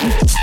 Yeah.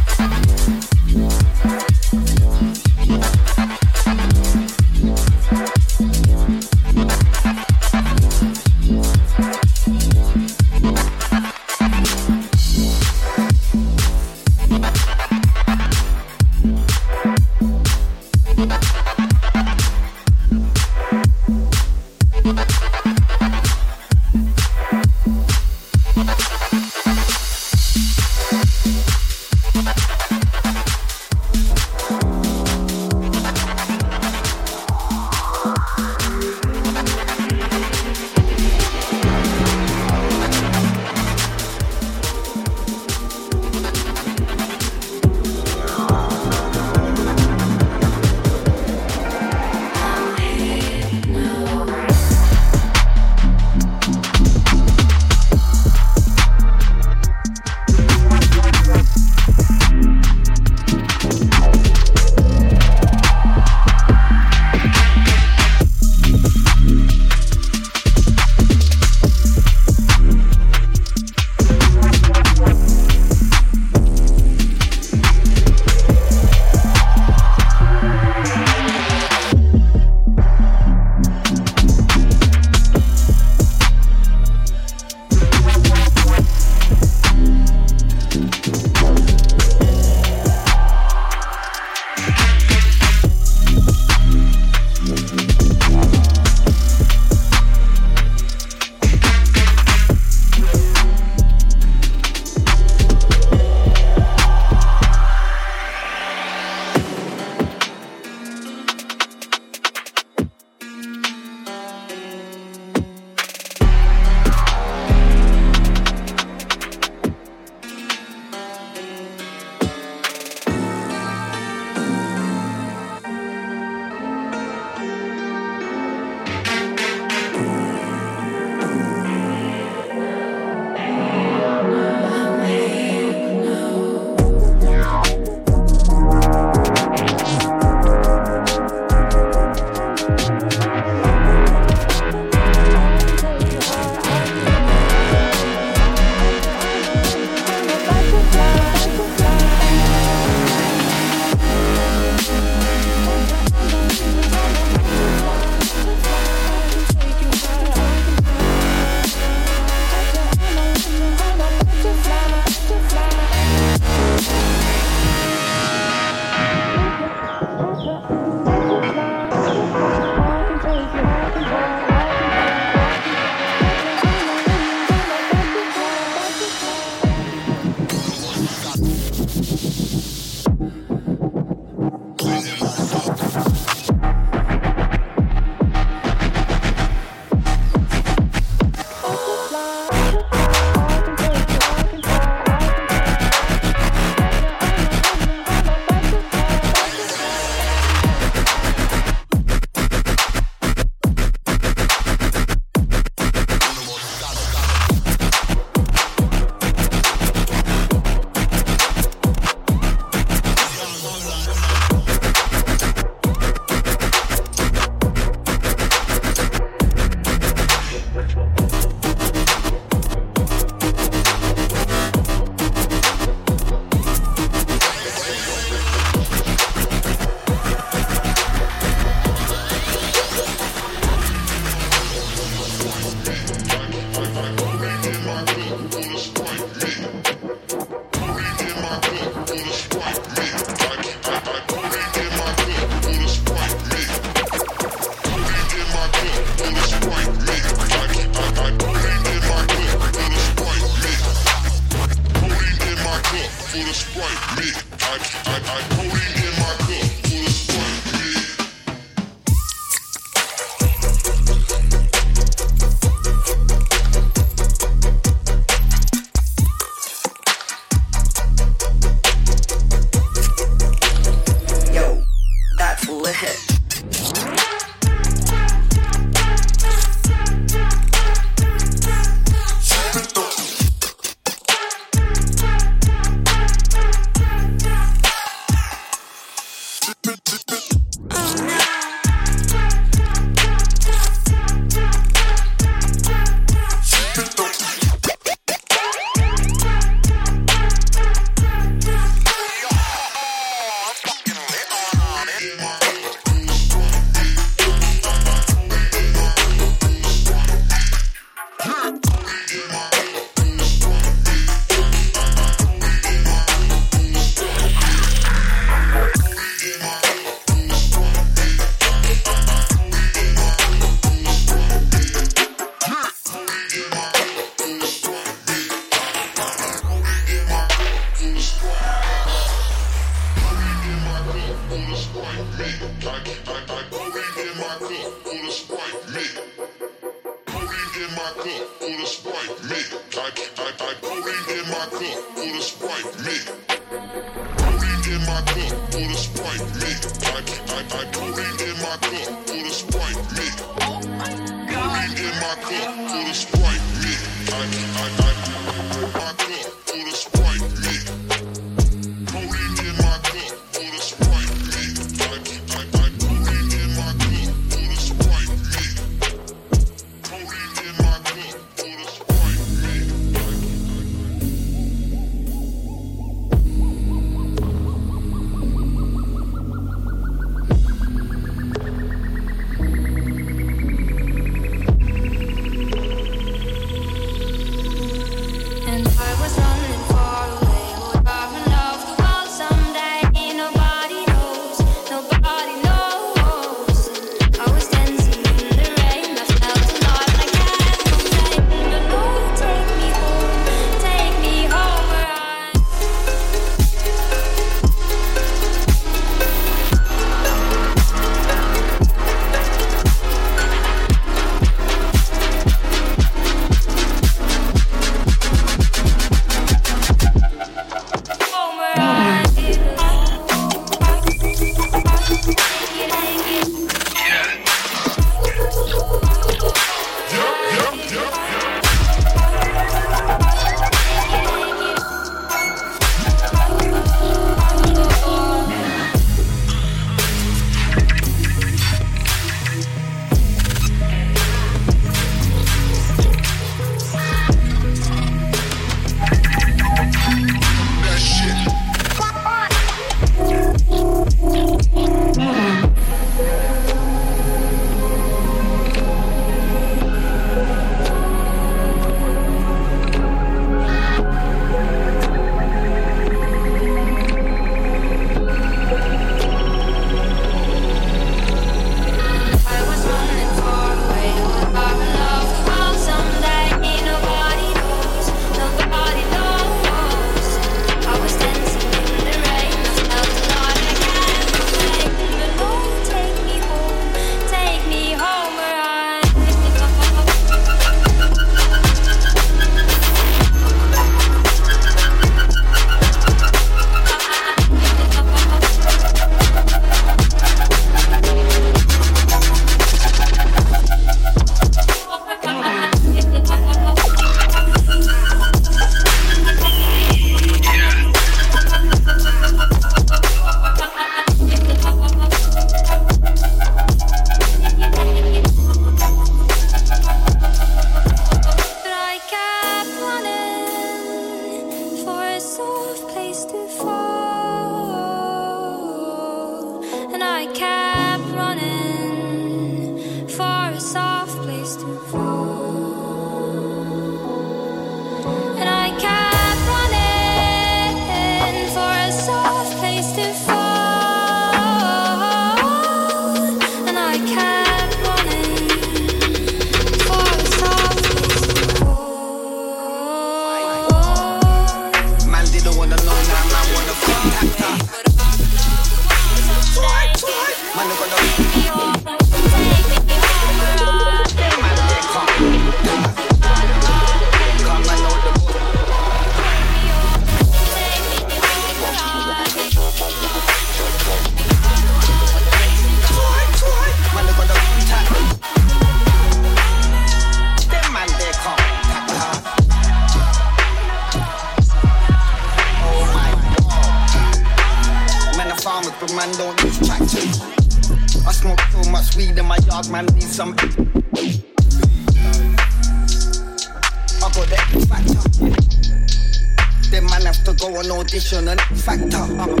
emotional factor. I'm a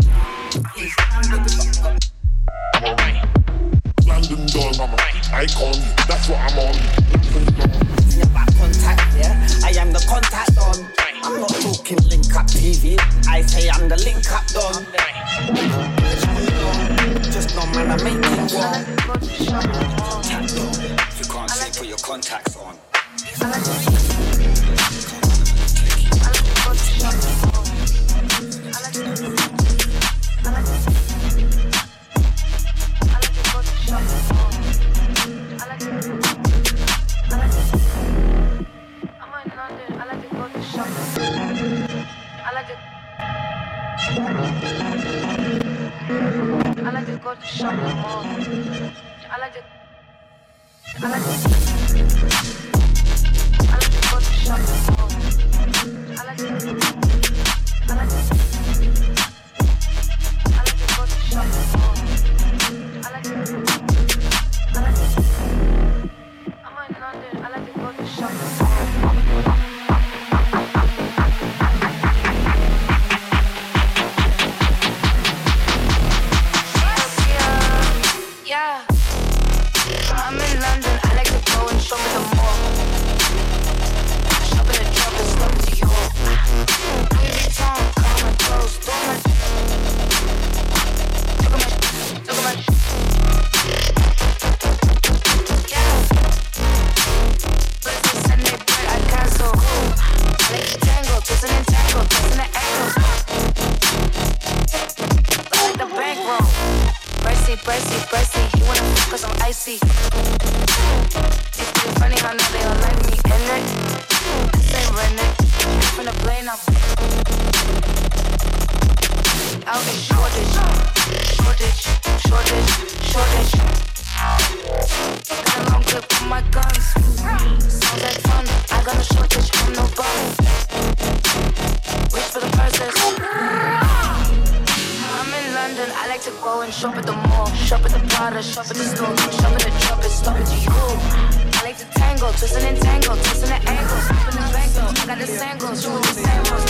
the powder, shove the snow, shove the truck, it's stopping to you. I like to tango, twisting and tango, twisting the angles, flipping the bango. I got the sangles, you with the sangles.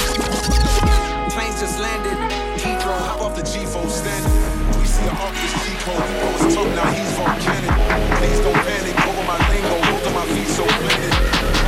Plane just landed, Heathrow, hop off the G4 standing. We see an artist G-code, he oh, was tough, now he's volcanic. Please don't panic, over my lingo, both of my feet so blended.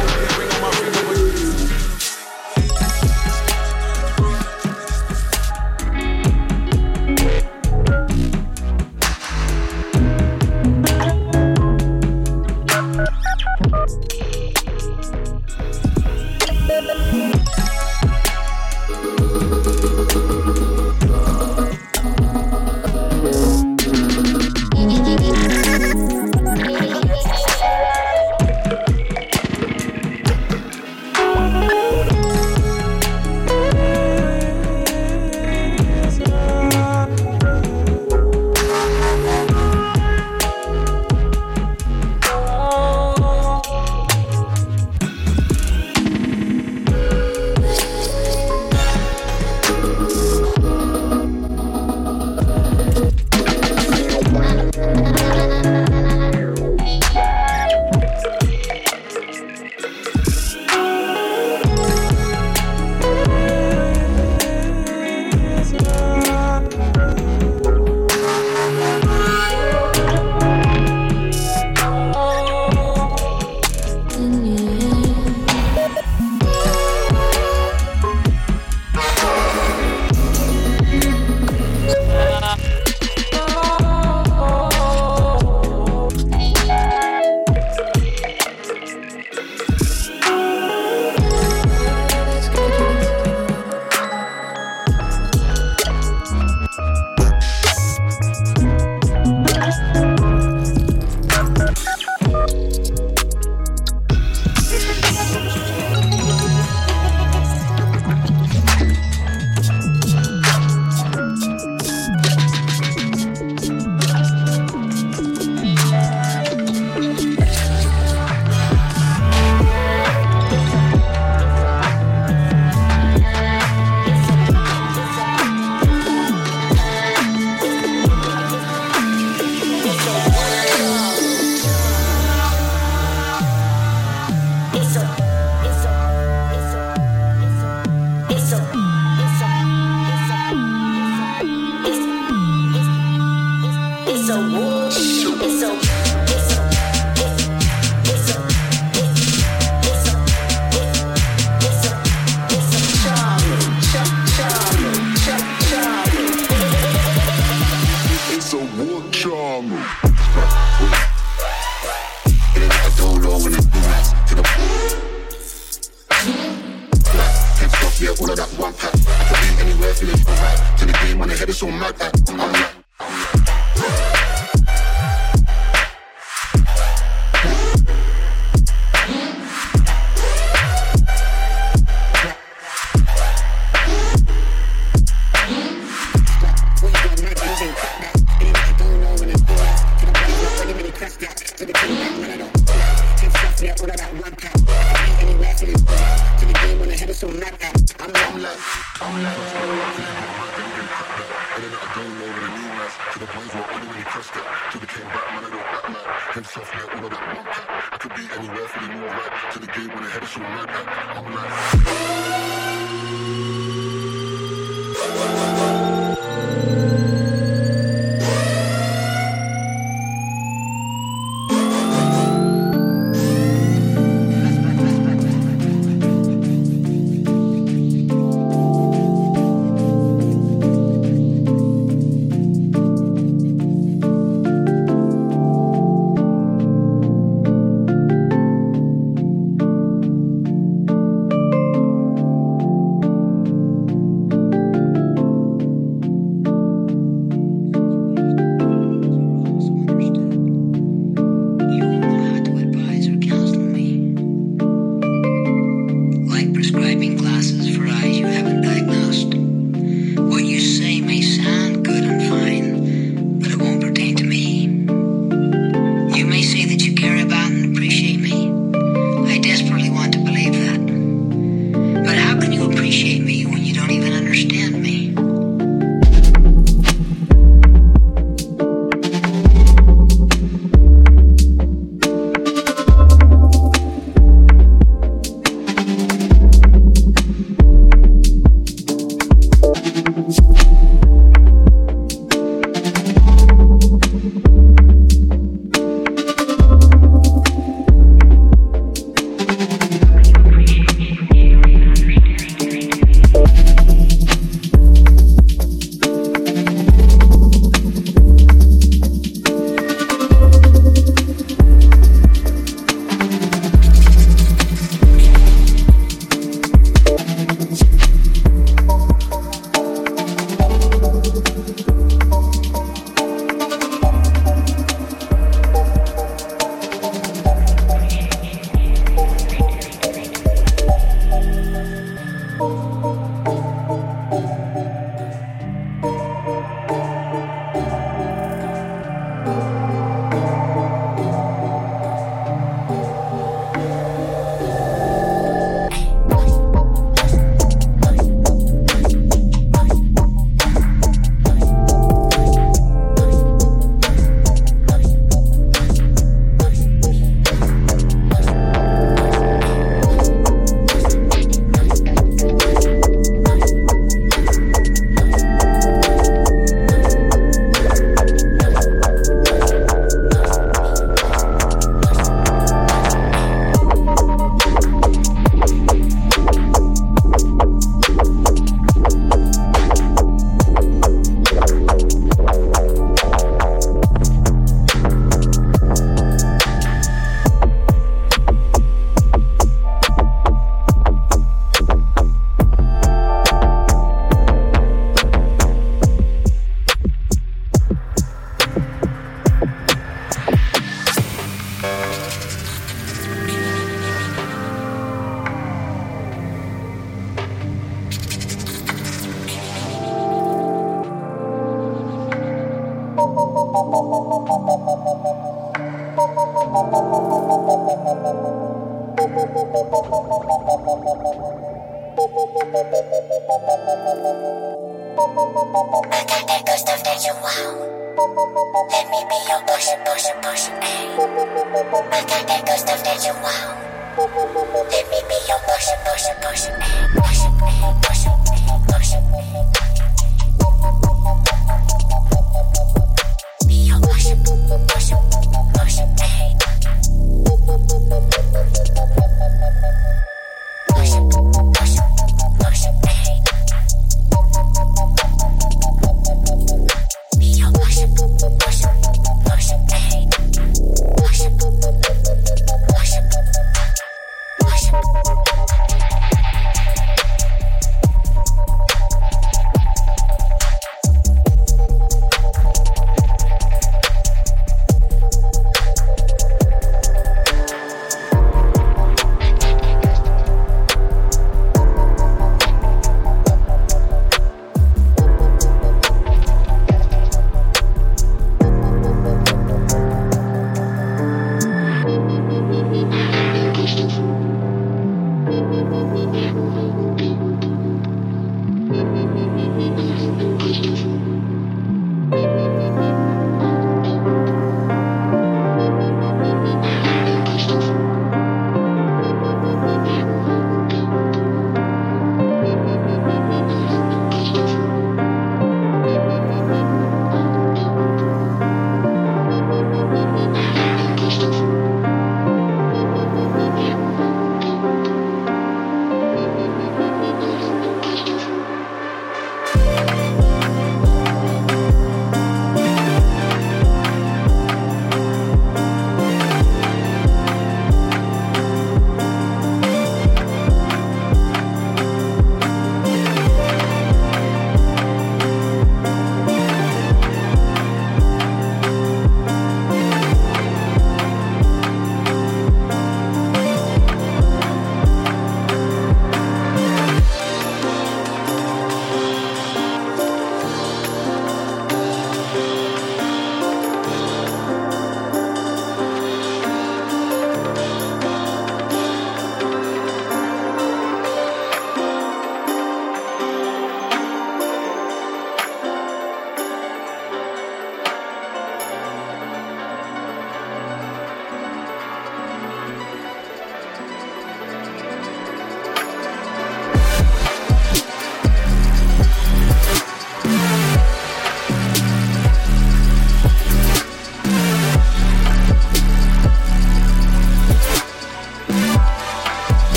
Be your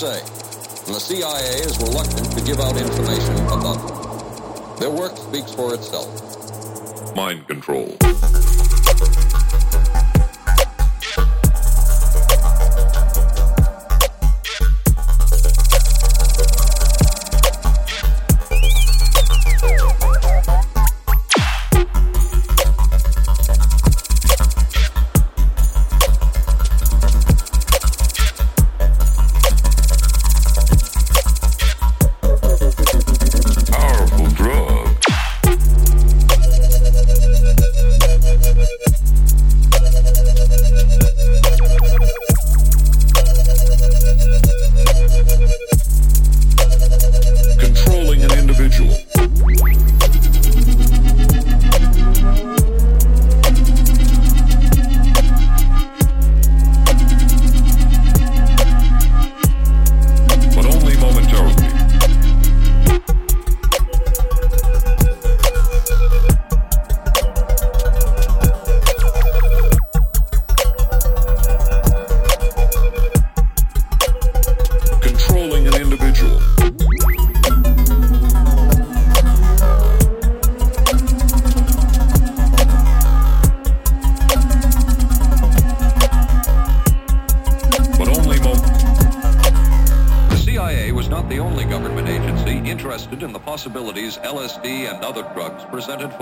say, and the CIA is reluctant to give out information about them. Their work speaks for itself. Mind control. presented